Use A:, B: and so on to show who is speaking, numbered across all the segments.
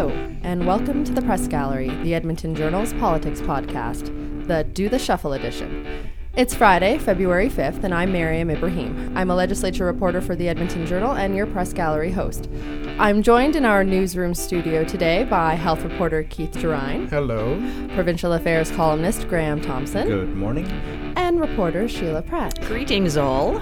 A: Hello, and welcome to the Press Gallery, the Edmonton Journal's politics podcast, the Do the Shuffle edition. It's Friday, February 5th, and I'm Mariam Ibrahim. I'm a legislature reporter for the Edmonton Journal and your Press Gallery host. I'm joined in our newsroom studio today by health reporter Keith Gerein.
B: Hello.
A: Provincial affairs columnist Graham Thompson.
B: Good morning.
A: And reporter Sheila Pratt.
C: Greetings, all.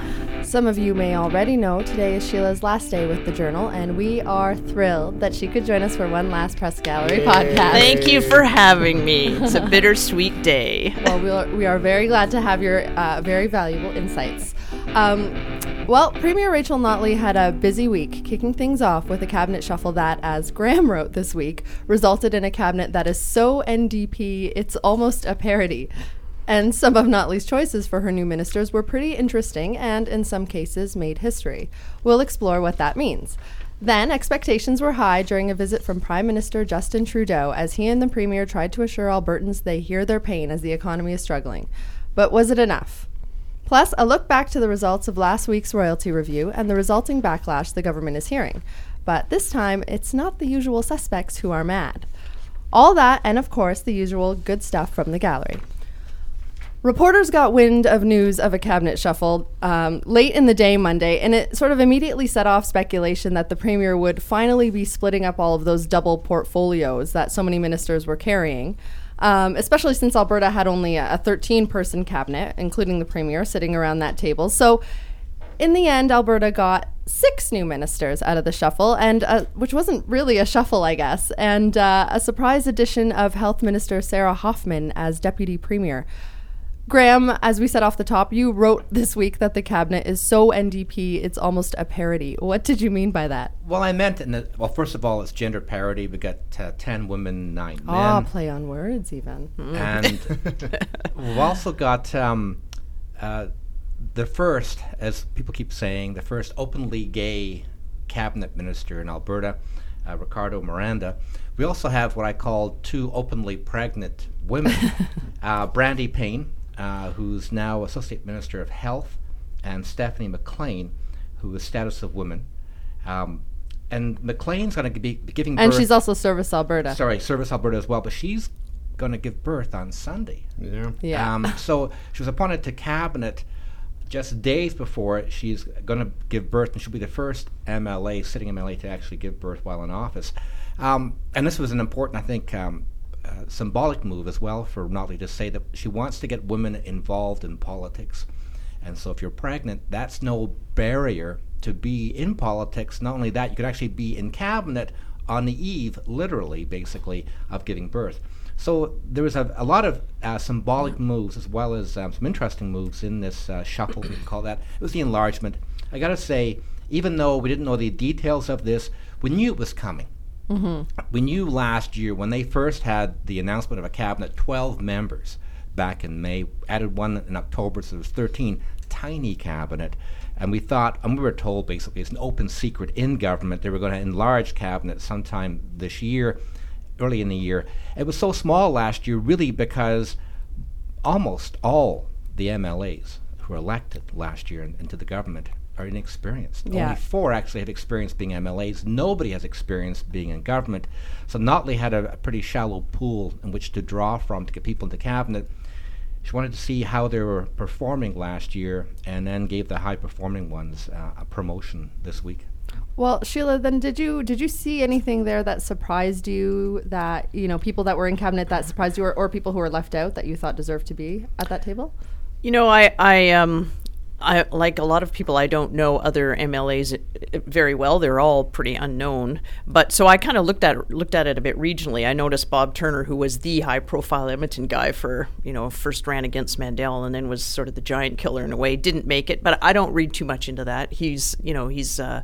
A: Some of you may already know today is Sheila's last day with the Journal, and we are thrilled that she could join us for one last Press Gallery Yay. podcast.
C: Thank you for having me. It's a bittersweet day.
A: well, we are, we are very glad to have your uh, very valuable insights. Um, well, Premier Rachel Notley had a busy week, kicking things off with a cabinet shuffle that, as Graham wrote this week, resulted in a cabinet that is so NDP it's almost a parody. And some of Notley's choices for her new ministers were pretty interesting and, in some cases, made history. We'll explore what that means. Then, expectations were high during a visit from Prime Minister Justin Trudeau as he and the Premier tried to assure Albertans they hear their pain as the economy is struggling. But was it enough? Plus, a look back to the results of last week's royalty review and the resulting backlash the government is hearing. But this time, it's not the usual suspects who are mad. All that, and of course, the usual good stuff from the gallery. Reporters got wind of news of a cabinet shuffle um, late in the day Monday, and it sort of immediately set off speculation that the premier would finally be splitting up all of those double portfolios that so many ministers were carrying, um, especially since Alberta had only a 13 person cabinet, including the premier, sitting around that table. So, in the end, Alberta got six new ministers out of the shuffle, and uh, which wasn't really a shuffle, I guess, and uh, a surprise addition of Health Minister Sarah Hoffman as deputy premier. Graham, as we said off the top, you wrote this week that the cabinet is so NDP it's almost a parody. What did you mean by that?
B: Well, I meant in the, well, first of all, it's gender parity. We got uh, ten women, nine men.
A: Ah, play on words even.
B: Mm. And we've also got um, uh, the first, as people keep saying, the first openly gay cabinet minister in Alberta, uh, Ricardo Miranda. We also have what I call two openly pregnant women, uh, Brandy Payne uh, who's now Associate Minister of Health, and Stephanie McLean, who is Status of Women. Um, and McLean's going to be giving birth.
A: and she's also Service Alberta.
B: Sorry, Service Alberta as well, but she's going to give birth on Sunday.
A: Yeah. Yeah. Um,
B: so she was appointed to cabinet just days before she's going to give birth, and she'll be the first MLA, sitting MLA, to actually give birth while in office. Um, and this was an important, I think, um, symbolic move as well for Notley to say that she wants to get women involved in politics. And so if you're pregnant, that's no barrier to be in politics. Not only that, you could actually be in cabinet on the eve, literally, basically, of giving birth. So there was a, a lot of uh, symbolic moves as well as um, some interesting moves in this uh, shuffle, we can call that. It was the enlargement. I got to say, even though we didn't know the details of this, we knew it was coming. Mm-hmm. We knew last year when they first had the announcement of a cabinet, 12 members back in May, added one in October, so was 13, tiny cabinet. And we thought, and we were told basically it's an open secret in government, they were going to enlarge cabinet sometime this year, early in the year. It was so small last year, really, because almost all the MLAs who were elected last year in, into the government are inexperienced. Yeah. Only four actually have experience being MLAs. Nobody has experience being in government. So Notley had a, a, pretty shallow pool in which to draw from to get people into cabinet. She wanted to see how they were performing last year and then gave the high performing ones uh, a promotion this week.
A: Well, Sheila, then did you did you see anything there that surprised you that you know people that were in cabinet that surprised you, or, or people who were left out that you thought deserved to be at that table?
C: You know, I I um I, like a lot of people, I don't know other MLAs very well. They're all pretty unknown. But so I kind of looked at looked at it a bit regionally. I noticed Bob Turner, who was the high profile Edmonton guy for you know first ran against Mandel and then was sort of the giant killer in a way, didn't make it. But I don't read too much into that. He's you know he's. Uh,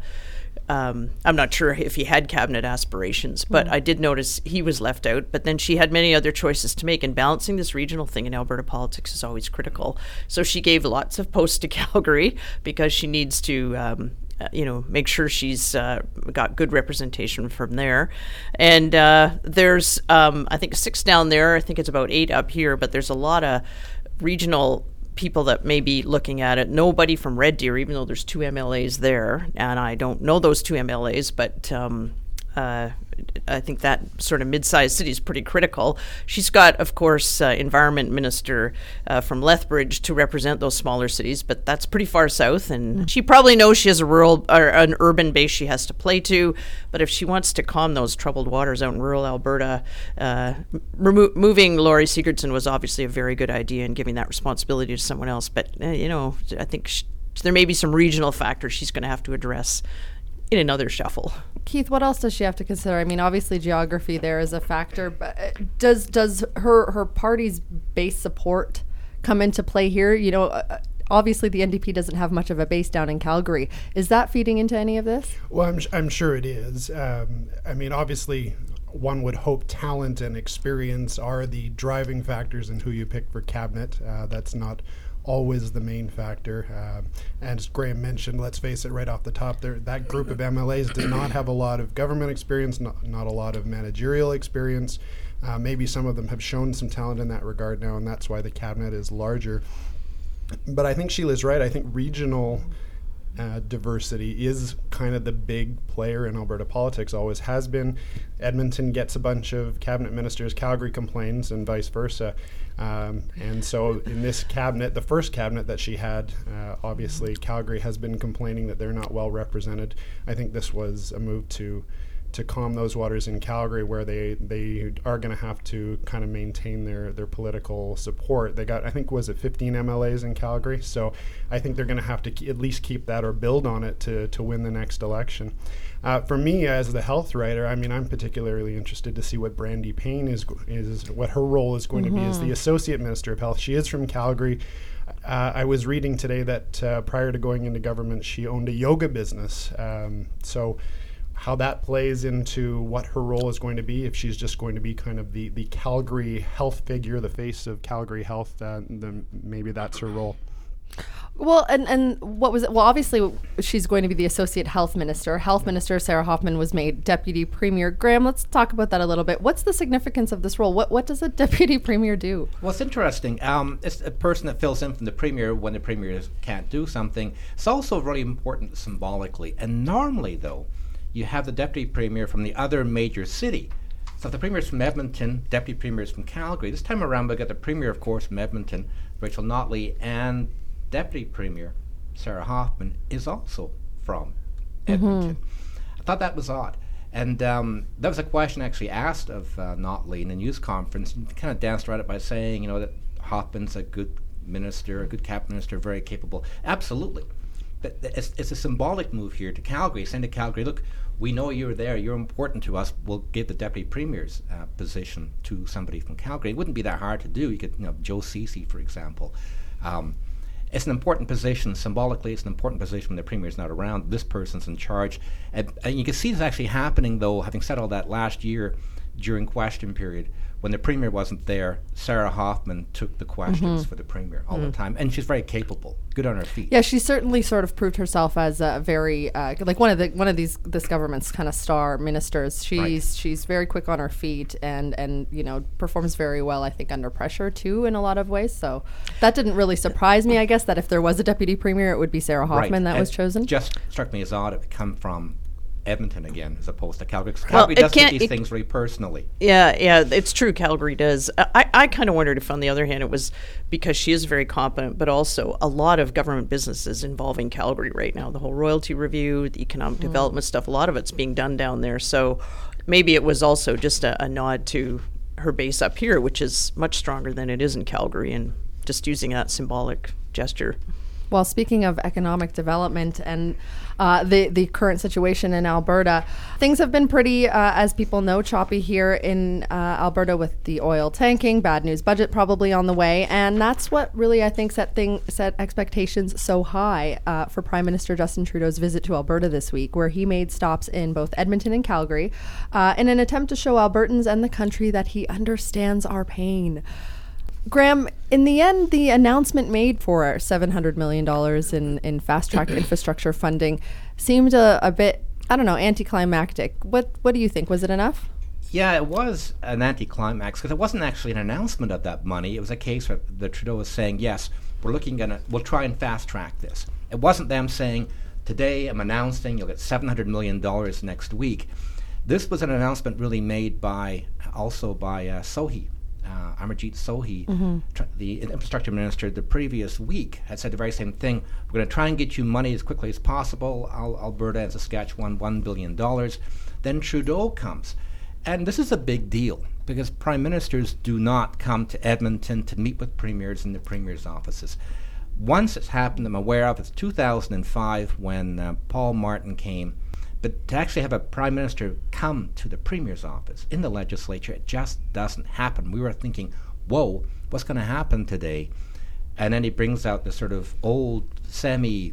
C: um, I'm not sure if he had cabinet aspirations, but mm. I did notice he was left out. But then she had many other choices to make, and balancing this regional thing in Alberta politics is always critical. So she gave lots of posts to Calgary because she needs to. Um, uh, you know, make sure she's uh, got good representation from there. And uh, there's, um, I think, six down there. I think it's about eight up here, but there's a lot of regional people that may be looking at it. Nobody from Red Deer, even though there's two MLAs there, and I don't know those two MLAs, but um, uh, I think that sort of mid-sized city is pretty critical. She's got, of course, uh, Environment Minister uh, from Lethbridge to represent those smaller cities, but that's pretty far south, and mm. she probably knows she has a rural or an urban base she has to play to. But if she wants to calm those troubled waters out in rural Alberta, uh, remo- moving Lori Sigurdson was obviously a very good idea, and giving that responsibility to someone else. But uh, you know, I think. She, there may be some regional factors she's going to have to address in another shuffle.
A: Keith, what else does she have to consider? I mean, obviously geography there is a factor, but uh, does does her her party's base support come into play here? You know, uh, obviously the NDP doesn't have much of a base down in Calgary. Is that feeding into any of this?
D: Well, I'm I'm sure it is. Um, I mean, obviously. One would hope talent and experience are the driving factors in who you pick for cabinet. Uh, that's not always the main factor. Uh, and as Graham mentioned, let's face it, right off the top, there that group of MLAs did not have a lot of government experience, not, not a lot of managerial experience. Uh, maybe some of them have shown some talent in that regard now, and that's why the cabinet is larger. But I think Sheila's right. I think regional uh, diversity is kind of the big player in Alberta politics, always has been. Edmonton gets a bunch of cabinet ministers, Calgary complains, and vice versa. Um, and so, in this cabinet, the first cabinet that she had, uh, obviously, Calgary has been complaining that they're not well represented. I think this was a move to to calm those waters in Calgary, where they they are going to have to kind of maintain their their political support. They got I think was it 15 MLAs in Calgary, so I think they're going to have to k- at least keep that or build on it to to win the next election. Uh, for me, as the health writer, I mean, I'm particularly interested to see what Brandy Payne is is what her role is going mm-hmm. to be as the mm-hmm. associate minister of health. She is from Calgary. Uh, I was reading today that uh, prior to going into government, she owned a yoga business. Um, so how that plays into what her role is going to be. If she's just going to be kind of the, the Calgary health figure, the face of Calgary health, uh, then maybe that's her role.
A: Well, and, and what was it? Well, obviously, she's going to be the associate health minister. Health minister Sarah Hoffman was made deputy premier. Graham, let's talk about that a little bit. What's the significance of this role? What what does a deputy premier do?
B: Well, it's interesting. Um, it's a person that fills in from the premier when the premier can't do something. It's also really important symbolically. And normally, though, you have the deputy premier from the other major city. So the premier is from Edmonton, deputy premier is from Calgary. This time around, we got the premier, of course, from Edmonton, Rachel Notley, and deputy premier Sarah Hoffman is also from Edmonton. Mm-hmm. I thought that was odd. And um, that was a question actually asked of uh, Notley in the news conference. And kind of danced around it by saying, you know, that Hoffman's a good minister, a good cabinet minister, very capable. Absolutely. But it's, it's a symbolic move here to Calgary, saying to Calgary, look, we know you're there, you're important to us, we'll give the deputy premier's uh, position to somebody from Calgary. It wouldn't be that hard to do. You could, you know, Joe Ceci, for example. Um, it's an important position. Symbolically, it's an important position when the premier's not around. This person's in charge. And, and you can see this actually happening, though, having said all that last year during question period when the premier wasn't there, Sarah Hoffman took the questions mm-hmm. for the premier all mm-hmm. the mm. time, and she's very capable, good on her feet.
A: Yeah, she certainly sort of proved herself as a very uh, like one of the one of these this government's kind of star ministers. She's right. she's very quick on her feet and and you know performs very well. I think under pressure too in a lot of ways. So that didn't really surprise me. I guess that if there was a deputy premier, it would be Sarah Hoffman right. that and was chosen.
B: Just struck me as odd it would come from Edmonton again, as opposed to Calgary. Calgary well, does take these things very personally.
C: Yeah, yeah, it's true. Calgary does. I, I kind of wondered if, on the other hand, it was because she is very competent, but also a lot of government businesses involving Calgary right now. The whole royalty review, the economic mm. development stuff, a lot of it's being done down there. So maybe it was also just a, a nod to her base up here, which is much stronger than it is in Calgary, and just using that symbolic gesture.
A: Well, speaking of economic development and uh, the the current situation in Alberta, things have been pretty, uh, as people know, choppy here in uh, Alberta with the oil tanking, bad news budget probably on the way, and that's what really I think set thing set expectations so high uh, for Prime Minister Justin Trudeau's visit to Alberta this week, where he made stops in both Edmonton and Calgary uh, in an attempt to show Albertans and the country that he understands our pain. Graham, in the end, the announcement made for $700 million in, in fast track infrastructure funding seemed a, a bit, I don't know, anticlimactic. What, what do you think? Was it enough?
B: Yeah, it was an anticlimax because it wasn't actually an announcement of that money. It was a case where the Trudeau was saying, yes, we're looking at we'll try and fast track this. It wasn't them saying, today I'm announcing you'll get $700 million next week. This was an announcement really made by also by uh, Sohi. Uh, Amarjeet Sohi, tr- the infrastructure minister, the previous week had said the very same thing. We're going to try and get you money as quickly as possible. Al- Alberta and Saskatchewan, $1 billion. Then Trudeau comes. And this is a big deal because prime ministers do not come to Edmonton to meet with premiers in the premier's offices. Once it's happened, I'm aware of, it's 2005 when uh, Paul Martin came. But to actually have a prime minister come to the premier's office in the legislature, it just doesn't happen. We were thinking, whoa, what's going to happen today? And then he brings out this sort of old semi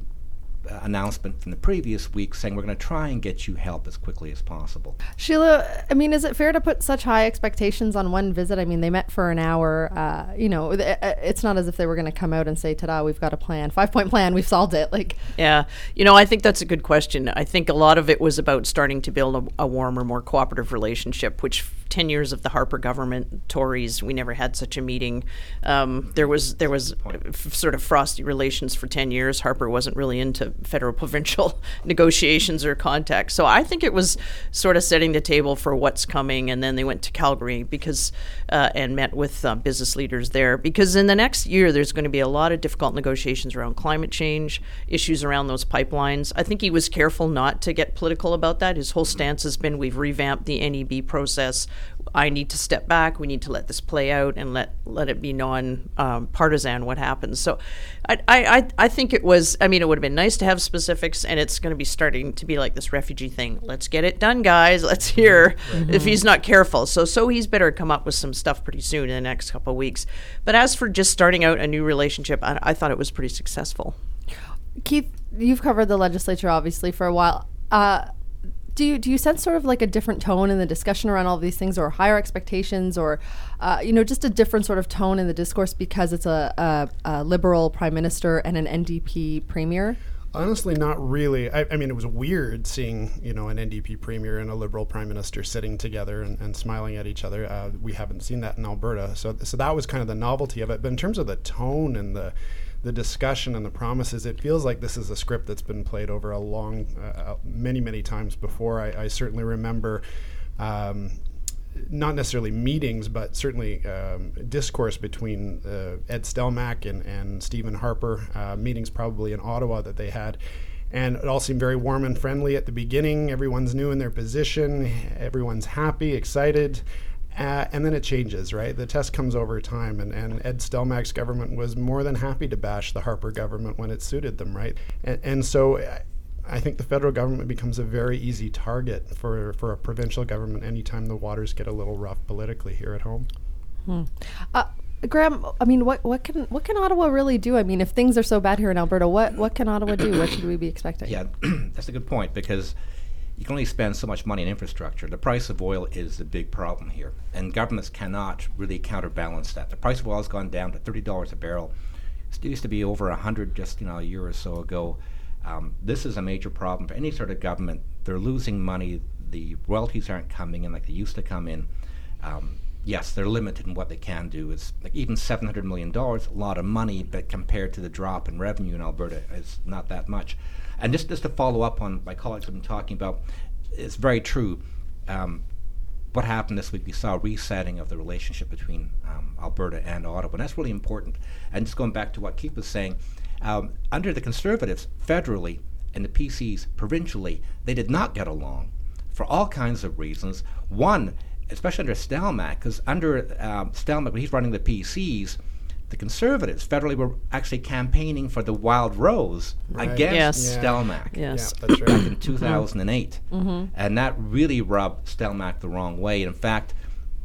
B: announcement from the previous week saying we're going to try and get you help as quickly as possible.
A: Sheila, I mean, is it fair to put such high expectations on one visit? I mean, they met for an hour. Uh, you know, th- uh, it's not as if they were going to come out and say, "Ta-da, we've got a plan, five-point plan, we've solved it." Like,
C: Yeah, you know, I think that's a good question. I think a lot of it was about starting to build a, a warmer, more cooperative relationship. Which ten years of the Harper government, Tories, we never had such a meeting. Um, there was there was f- sort of frosty relations for ten years. Harper wasn't really into federal provincial negotiations or contacts. So I think it was sort of setting the table for what's coming. And then they went to Calgary because uh, and met with uh, business leaders there because in the next year there's going to be a lot of difficult negotiations around climate change, issues around those pipelines. I think he was careful not to get political about that. His whole stance has been we've revamped the NEB process. I need to step back. We need to let this play out and let let it be non um, partisan what happens. So, I, I I think it was. I mean, it would have been nice to have specifics, and it's going to be starting to be like this refugee thing. Let's get it done, guys. Let's hear if he's not careful. So so he's better come up with some stuff pretty soon in the next couple of weeks. But as for just starting out a new relationship, I, I thought it was pretty successful.
A: Keith, you've covered the legislature obviously for a while. Uh, do you do you sense sort of like a different tone in the discussion around all these things, or higher expectations, or uh, you know just a different sort of tone in the discourse because it's a, a, a liberal prime minister and an NDP premier?
D: Honestly, not really. I, I, mean, it was weird seeing you know an NDP premier and a Liberal prime minister sitting together and, and smiling at each other. Uh, we haven't seen that in Alberta, so so that was kind of the novelty of it. But in terms of the tone and the the discussion and the promises, it feels like this is a script that's been played over a long, uh, many many times before. I, I certainly remember. Um, not necessarily meetings, but certainly um, discourse between uh, Ed Stelmach and, and Stephen Harper, uh, meetings probably in Ottawa that they had. And it all seemed very warm and friendly at the beginning. Everyone's new in their position, everyone's happy, excited. Uh, and then it changes, right? The test comes over time, and, and Ed Stelmach's government was more than happy to bash the Harper government when it suited them, right? And, and so I think the federal government becomes a very easy target for, for a provincial government anytime the waters get a little rough politically here at home.
A: Hmm. Uh, Graham, I mean, what what can what can Ottawa really do? I mean, if things are so bad here in Alberta, what what can Ottawa do? What should we be expecting?
B: Yeah, that's a good point because you can only spend so much money on infrastructure. The price of oil is the big problem here, and governments cannot really counterbalance that. The price of oil has gone down to thirty dollars a barrel. It used to be over a hundred just you know a year or so ago. Um, this is a major problem for any sort of government. They're losing money. The royalties aren't coming in like they used to come in. Um, yes, they're limited in what they can do. It's like even seven hundred million dollars, a lot of money, but compared to the drop in revenue in Alberta, it's not that much. And just just to follow up on my colleagues have been talking about, it's very true. Um, what happened this week? We saw a resetting of the relationship between um, Alberta and Ottawa, and that's really important. And just going back to what Keith was saying, um, under the Conservatives, federally, and the PCs provincially, they did not get along for all kinds of reasons. One, especially under Stelmach, because under um, Stelmach, when he's running the PCs, the Conservatives federally were actually campaigning for the Wild Rose
D: Right.
B: against
C: Yes.
D: Yeah.
B: Stelmach
C: Yes.
D: Yeah, that's
B: back in 2008. And that really rubbed Stelmach the wrong way. In fact,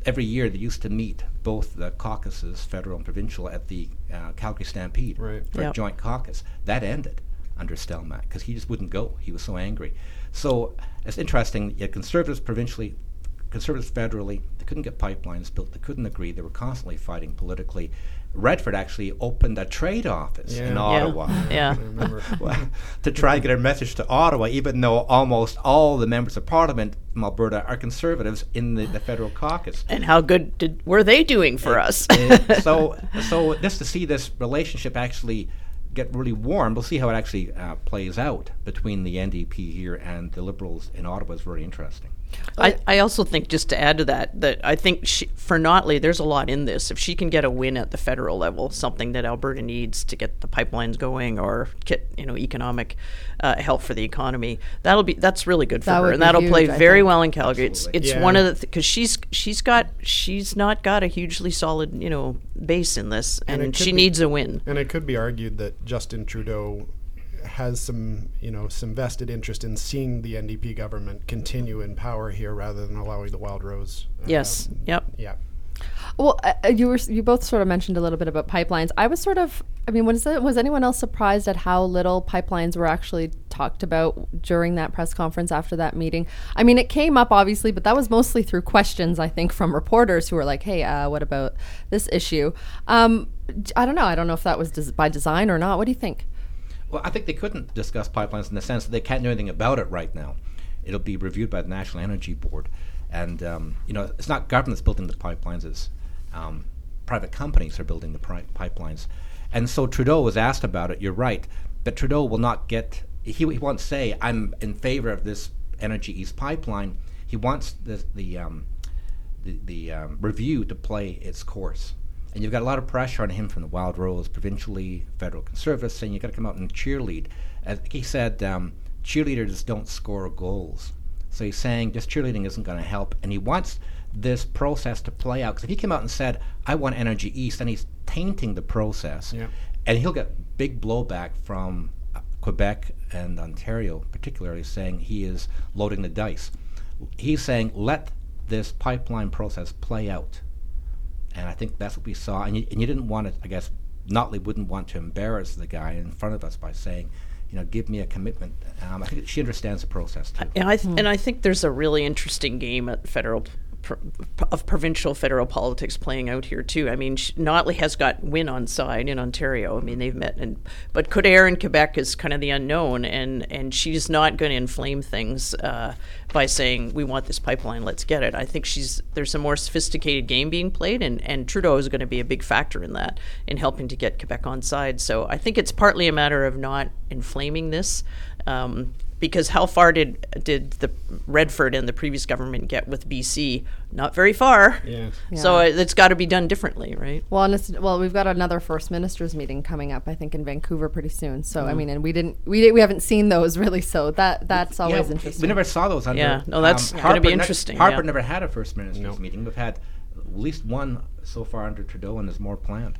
B: every year they used to meet both the caucuses, federal and provincial, at the uh, Calgary Stampede
D: Right.
B: for a joint caucus. That ended under Stelmach because he just wouldn't go. He was so angry. So it's interesting. You had conservatives provincially, conservatives federally. They couldn't get pipelines built. They couldn't agree. They were constantly fighting politically. Redford actually opened a trade office in Ottawa
C: Yeah.
D: I remember.
B: well, to try and get a message to Ottawa, even though almost all the members of Parliament from Alberta are Conservatives in the, the federal caucus.
C: And how good did were they doing for us?
B: Uh, so, so just to see this relationship actually get really warm, we'll see how it actually uh, plays out between the NDP here and the Liberals in Ottawa is very interesting.
C: I, I also think just to add to that that I think she, for Notley there's a lot in this. If she can get a win at the federal level, something that Alberta needs to get the pipelines going or get you know economic uh, help for the economy, that'll be that's really good for
A: That
C: her, and that'll
A: huge,
C: play
A: I
C: very
A: think.
C: well in Calgary. It's
B: Absolutely.
C: it's
D: Yeah.
C: one of the because she's she's got she's not got a hugely solid you know base in this,
D: And
C: and,
D: it could
C: she
D: be-
C: needs a win.
D: And it could be argued that Justin Trudeau has some, you know, some vested interest in seeing the NDP government continue in power here rather than allowing the Wild Rose.
C: Yes.
D: um,
C: Yep.
D: Yeah.
A: Well, uh, uh, you were you both sort of mentioned a little bit about pipelines. I was sort of, I mean, was it, was anyone else surprised at how little pipelines were actually talked about during that press conference after that meeting? I mean, it came up obviously, but that was mostly through questions, I think, from reporters who were like, "Hey, uh, what about this issue?" Um, d- I don't know. I don't know if that was des- by design or not. What do you think?
B: Well, I think they couldn't discuss pipelines in the sense that they can't do anything about it right now. It'll be reviewed by the National Energy Board, and um, you know it's not government that's building the pipelines; it's um, private companies are building the pri- pipelines. And so Trudeau was asked about it. You're right, but Trudeau will not get. He, he won't say I'm in favor of this Energy East pipeline. He wants the the um, the, the um, review to play its course. And you've got a lot of pressure on him from the Wild Rose, provincially, federal conservatives, saying you've got to come out and cheerlead. As he said, um, cheerleaders don't score goals. So he's saying just cheerleading isn't going to help. And he wants this process to play out. Because if he came out and said, I want Energy East, then he's tainting the process.
D: Yeah.
B: And he'll get big blowback from uh, Quebec and Ontario, particularly, saying he is loading the dice. He's saying, let this pipeline process play out. And I think that's what we saw. And you, and you didn't want to, I guess, Notley wouldn't want to embarrass the guy in front of us by saying, you know, give me a commitment. Um, I think she understands the process too.
C: And I th- and I think there's a really interesting game at federal pr- of provincial federal politics playing out here too. I mean, Notley has got Wynne on side in Ontario. I mean, they've met, and but Coderre in Quebec is kind of the unknown, and and she's not going to inflame things uh, by saying we want this pipeline, let's get it. I think she's there's a more sophisticated game being played, and and Trudeau is going to be a big factor in that in helping to get Quebec on side. So I think it's partly a matter of not inflaming this. Um, because how far did did the Redford and the previous government get with BC? Not very far.
D: Yeah.
C: So
A: Yeah.
C: it, it's got to be done differently, right?
A: Well, and it's, well, we've got another first ministers meeting coming up, I think, in Vancouver pretty soon. So, I mean, and we didn't, we di- we haven't seen those really. So that that's always
B: Yeah,
A: interesting.
B: We never saw those under.
C: Yeah, no, that's
B: um,
C: gonna be
B: Harper ne-
C: interesting,
B: Harper
C: yeah.
B: never had a first minister's
D: No.
B: meeting. We've had at least one so far under Trudeau, and there's more planned.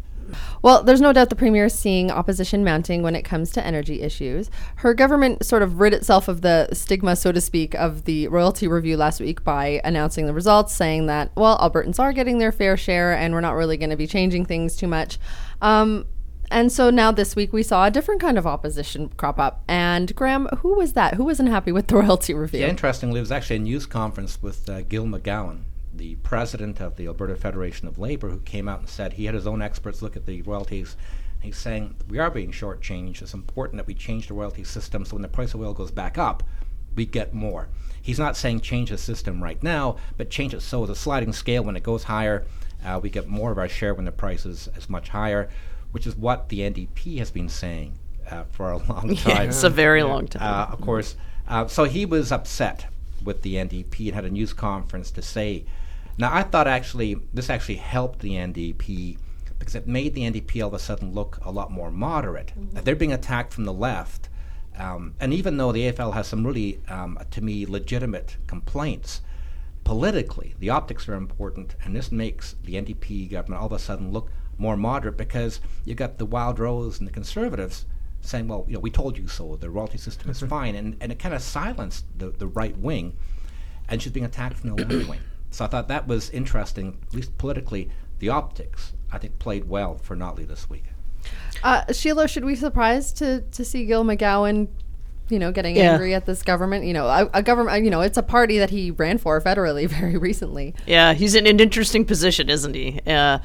A: Well, there's no doubt the premier is seeing opposition mounting when it comes to energy issues. Her government sort of rid itself of the stigma, so to speak, of the royalty review last week by announcing the results, saying that, well, Albertans are getting their fair share and we're not really going to be changing things too much. Um, and so now this week we saw a different kind of opposition crop up. And Graham, who was that? Who wasn't happy with the royalty review?
B: Yeah, interestingly, it was actually a news conference with uh, Gil McGowan, the president of the Alberta Federation of Labor, who came out and said he had his own experts look at the royalties. He's saying we are being shortchanged. It's important that we change the royalty system so when the price of oil goes back up, we get more. He's not saying change the system right now, but change it so the sliding scale when it goes higher, uh, we get more of our share when the price is, is much higher, which is what the NDP has been saying uh, for a long
C: Yeah,
B: time.
C: it's a very long time.
B: Uh, of course. Uh, so he was upset with the NDP and had a news conference to say. Now, I thought actually this actually helped the NDP because it made the NDP all of a sudden look a lot more moderate. Uh, They're being attacked from the left. Um, and even though the AFL has some really, um, to me, legitimate complaints, politically, the optics are important, and this makes the NDP government all of a sudden look more moderate because you've got the Wild Rose and the Conservatives saying, well, you know, we told you so, the royalty system is fine, and, and it kind of silenced the, the right wing, and she's being attacked from the left wing. So I thought that was interesting, at least politically, the optics, I think, played well for Notley this week.
A: Uh, Sheila, should we be surprised to, to see Gil McGowan, you know, getting
C: Yeah.
A: angry at this government? You know, a, a government, you know, it's a party that he ran for federally very recently.
C: Yeah, he's in an interesting position, isn't he? Uh,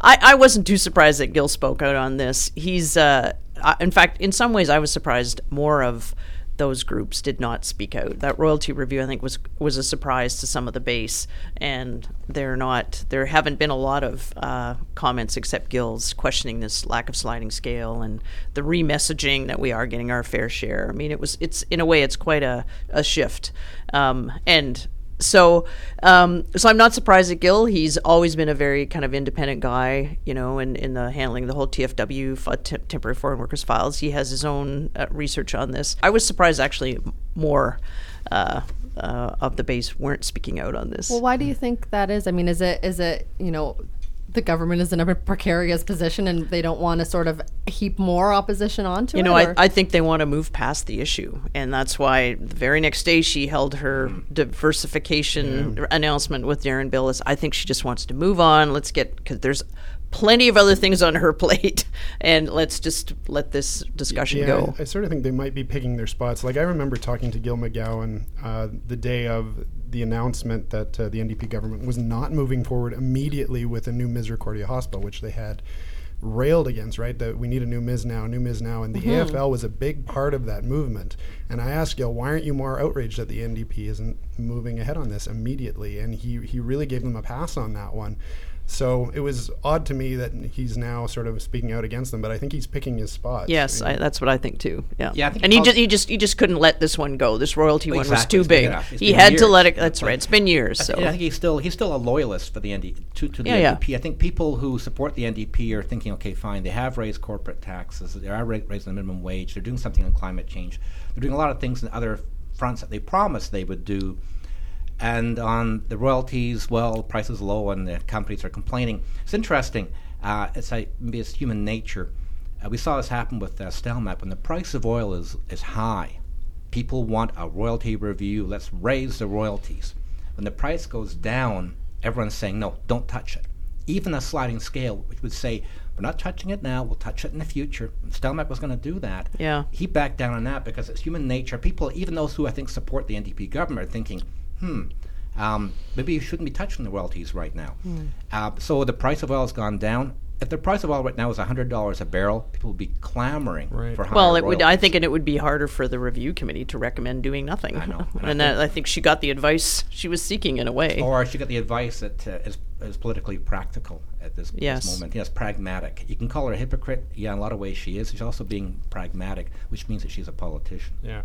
C: I, I wasn't too surprised that Gil spoke out on this. He's, uh, in fact, in some ways, I was surprised more of those groups did not speak out. That royalty review, I think, was was a surprise to some of the base, and they're not. There haven't been a lot of uh, comments except Gil's questioning this lack of sliding scale and the remessaging that we are getting our fair share. I mean, it was it's in a way it's quite a, a shift, um, and so, um, so I'm not surprised at Gil. He's always been a very kind of independent guy, you know, in, in the handling the whole TFW temporary foreign workers files. He has his own uh, research on this. I was surprised actually more uh, uh, of the base weren't speaking out on this.
A: Well, why do you think that is? I mean, is it is it you know the government is in a precarious position and they don't want to sort of heap more opposition onto
C: you
A: it?
C: know, I, I think they want to move past the issue, and that's why the very next day she held her diversification announcement with Deron Bilous. I think she just wants to move on. Let's get because there's plenty of other things on her plate, and let's just let this discussion
D: Yeah,
C: go.
D: I, I sort of think they might be picking their spots. Like I remember talking to Gil McGowan uh, the day of the announcement that uh, the NDP government was not moving forward immediately with a new Misericordia hospital, which they had railed against, right? That we need a new MIS now, a new MIS now, and the AFL was a big part of that movement. And I asked Gil, why aren't you more outraged that the NDP isn't moving ahead on this immediately? And he he really gave them a pass on that one. So it was odd to me that he's now sort of speaking out against them, but I think he's picking his spots.
C: Yes,
D: I
C: that's what I think too. Yeah,
B: Yeah, I think
C: and he
B: prob-
C: just he just he just couldn't let this one go. This royalty one was too big. he
B: been
C: had to let it. That's right. It's been years.
B: I,
C: So
B: I think he's still he's still a loyalist for the ND to, to the
C: Yeah, yeah.
B: NDP. I think people who support the NDP are thinking, okay, fine, they have raised corporate taxes, they are ra- raising the minimum wage, they're doing something on climate change, they're doing a lot of things in other fronts that they promised they would do. And on the royalties, well, prices low and the companies are complaining. It's interesting. Uh, it's maybe it's human nature. Uh, we saw this happen with uh, Stelmach when the price of oil is is high. People want a royalty review. Let's raise the royalties. When the price goes down, everyone's saying no, don't touch it. Even a sliding scale, which would say we're not touching it now, we'll touch it in the future. Stelmach was going to do that
C: yeah,
B: he backed down on that because it's human nature. People, even those who I think support the NDP government, are thinking, hmm, um, maybe you shouldn't be touching the royalties right now. Uh, so the price of oil has gone down. If the price of oil right now is hundred dollars a barrel, people would be clamoring
D: Right.
B: for higher
C: Well, it would. I think, and it would be harder for the review committee to recommend doing nothing.
B: I know, and I
C: and that, I think she got the advice she was seeking in a way.
B: Or she got the advice that uh, is, is politically practical at this, this
C: Yes.
B: moment. Yes, pragmatic. You can call her a hypocrite. Yeah, in a lot of ways she is. She's also being pragmatic, which means that she's a politician.
D: Yeah.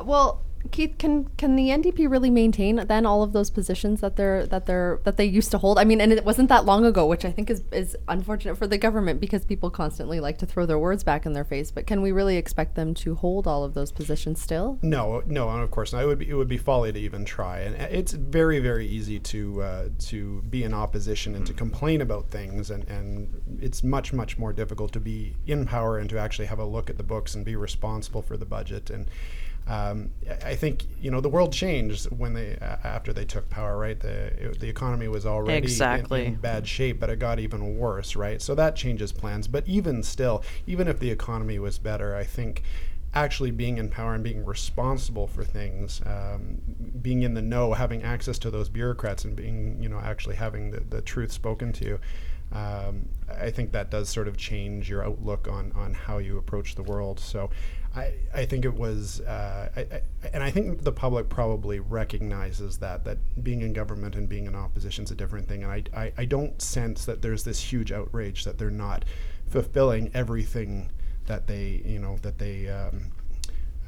A: Well, Keith, can can the NDP really maintain then all of those positions that they're that they're that they used to hold? I mean, and it wasn't that long ago, which I think is is unfortunate for the government because people constantly like to throw their words back in their face. But can we really expect them to hold all of those positions still?
D: No, no, and of course not. It would be it would be folly to even try, and uh, it's very very easy to uh, to be in opposition and to complain about things, and and it's much much more difficult to be in power and to actually have a look at the books and be responsible for the budget and. Um, I think you know the world changed when they uh, after they took power, right? The it, the economy was already in-
C: Exactly.
D: in, bad shape, but it got even worse, right? So that changes plans. But even still, even if the economy was better, I think actually being in power and being responsible for things, um, being in the know, having access to those bureaucrats, and being you know actually having the, the truth spoken to you. Um, I think that does sort of change your outlook on, on how you approach the world. So, I, I think it was, uh, I, I, and I think the public probably recognizes that that being in government and being in opposition is a different thing. And I, I, I don't sense that there's this huge outrage that they're not fulfilling everything that they you know that they um,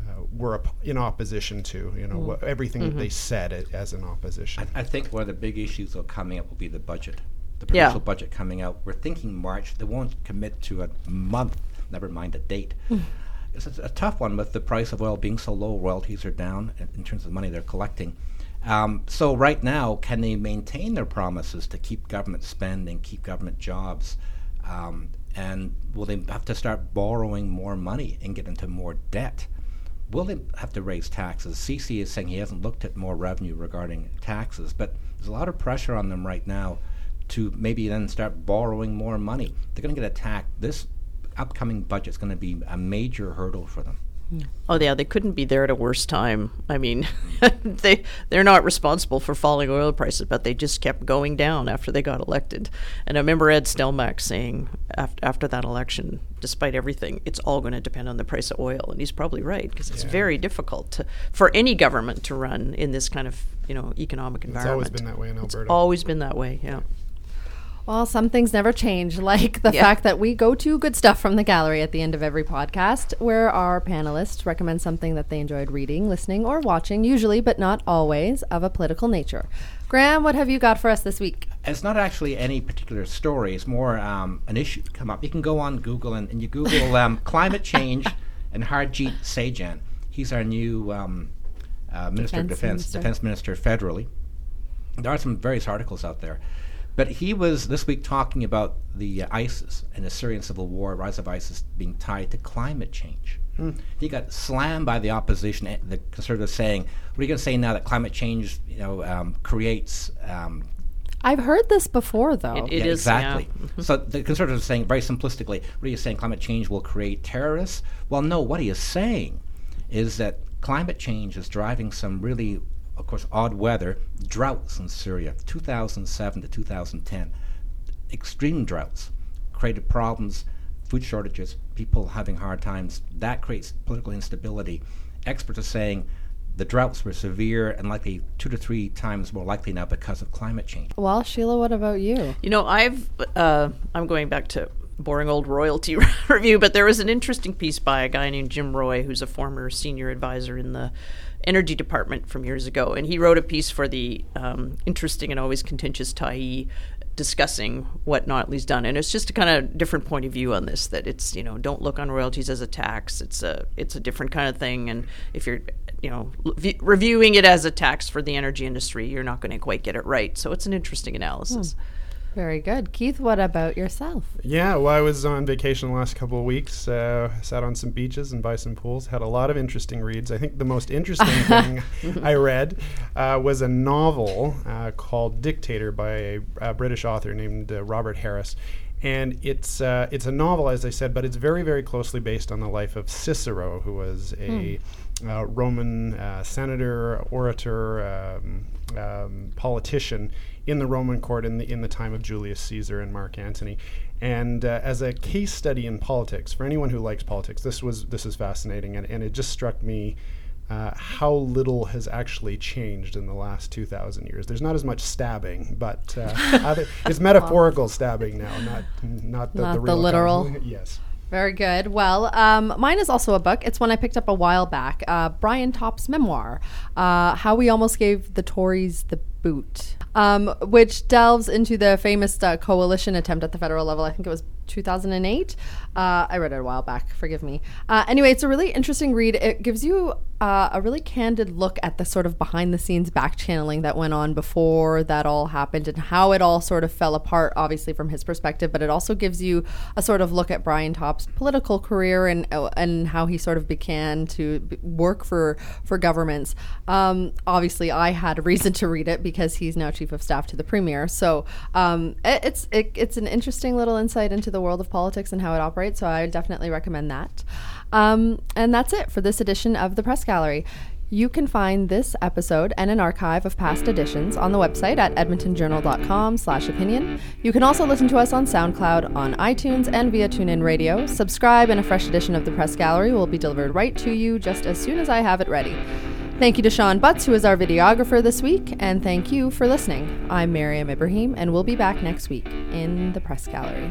D: uh, were op- in opposition to. You know wha- everything that they said it, as an opposition.
B: I, I think one of the big issues though coming up will be the budget, the
C: Yeah.
B: provincial budget coming out. We're thinking March. They won't commit to a month, never mind a date. it's a, a tough one with the price of oil being so low. Royalties are down in, terms of money they're collecting. Um, so right now, can they maintain their promises to keep government spending, keep government jobs? Um, and will they have to start borrowing more money and get into more debt? Will they have to raise taxes? Ceci is saying he hasn't looked at more revenue regarding taxes, but there's a lot of pressure on them right now to maybe then start borrowing more money. They're going to get attacked. This upcoming budget is going to be a major hurdle for them.
C: Oh yeah, they couldn't be there at a worse time. I mean, they they're not responsible for falling oil prices, but they just kept going down after they got elected. And I remember Ed Stelmach saying after after that election, despite everything, it's all going to depend on the price of oil, and he's probably right because it's very difficult to, for any government to run in this kind of you know economic environment.
D: It's
C: environment.
D: always been that way in
C: It's
D: Alberta.
C: always been that way. Yeah.
A: Well, some things never change, like the
C: Yeah.
A: fact that we go to good stuff from the gallery at the end of every podcast, where our panelists recommend something that they enjoyed reading, listening, or watching, usually, but not always, of a political nature. Graham, what have you got for us this week?
B: It's not actually any particular story. It's more um, an issue to come up. You can go on Google and, and you Google um, climate change and Harjit Sajjan. He's our new um, uh, Minister of
A: Defense
B: Defense,
A: Minister.
B: Defense Minister federally. There are some various articles out there. But he was this week talking about the uh, ISIS and the Syrian civil war, rise of ISIS being tied to climate change. He got slammed by the opposition, the conservatives saying, "What are you going to say now that climate change, you know, um, creates um,
A: I've heard this before, though.
C: It- it
B: yeah,
C: is, yeah.
B: exactly. so the conservatives are saying very simplistically, what are you saying? Climate change will create terrorists? Well, no. What he is saying is that climate change is driving some really, of course, odd weather, droughts in Syria, 2007 to 2010, extreme droughts created problems, food shortages, people having hard times. That creates political instability. Experts are saying. The droughts were severe and likely two to three times more likely now because of climate change.
A: well, Sheila, what about you?
C: You know, I've uh, I'm going back to boring old royalty review, but there was an interesting piece by a guy named Jim Roy, who's a former senior advisor in the energy department from years ago, and he wrote a piece for the um, interesting and always contentious Tyee discussing what Notley's done, and it's just a kind of different point of view on this. That it's you know don't look on royalties as a tax. It's a it's a different kind of thing, and if you're you know v- reviewing it as a tax for the energy industry, you're not going to quite get it right. So it's an interesting analysis.
A: Very good. Keith, what about yourself?
D: Yeah, well, I was on vacation the last couple of weeks. Uh, sat on some beaches and by some pools. Had a lot of interesting reads. I think the most interesting thing I read uh, was a novel uh, called Dictator by a, a British author named uh, Robert Harris. And it's uh, it's a novel, as I said, but it's very very closely based on the life of Cicero, who was a uh, Roman uh, senator, orator, um, um, politician in the Roman court in the in the time of Julius Caesar and Mark Antony. And uh, as a case study in politics, for anyone who likes politics, this was this is fascinating, and, and it just struck me uh, how little has actually changed in the last 2,000 years. There's not as much stabbing, but uh, other, it's metaphorical stabbing now, not not the,
A: Not
D: the,
A: the literal.
D: yes.
A: Very good. Well, um, mine is also a book. It's one I picked up a while back. Uh, Brian Topp's memoir, uh, "How We Almost Gave the Tories the Boot," um, which delves into the famous uh, coalition attempt at the federal level. I think it was 2008. Uh, I read it a while back. Forgive me. Uh, anyway, it's a really interesting read. It gives you uh, a really candid look at the sort of behind the scenes back channeling that went on before that all happened and how it all sort of fell apart, obviously from his perspective. But it also gives you a sort of look at Brian Topp's political career and uh, and how he sort of began to work for for governments. Um, obviously, I had a reason to read it because he's now chief of staff to the premier. So um, it, it's it, it's an interesting little insight into the world of politics and how it operates. So I definitely recommend that. Um, and that's it for this edition of the Press Gallery. You can find this episode and an archive of past editions on the website at edmontonjournal.com slash opinion. You can also listen to us on SoundCloud, on iTunes, and via TuneIn Radio. Subscribe and a fresh edition of the Press Gallery will be delivered right to you just as soon as I have it ready. Thank you to Sean Butts, who is our videographer this week, and thank you for listening. I'm Mariam Ibrahim, and we'll be back next week in the Press Gallery.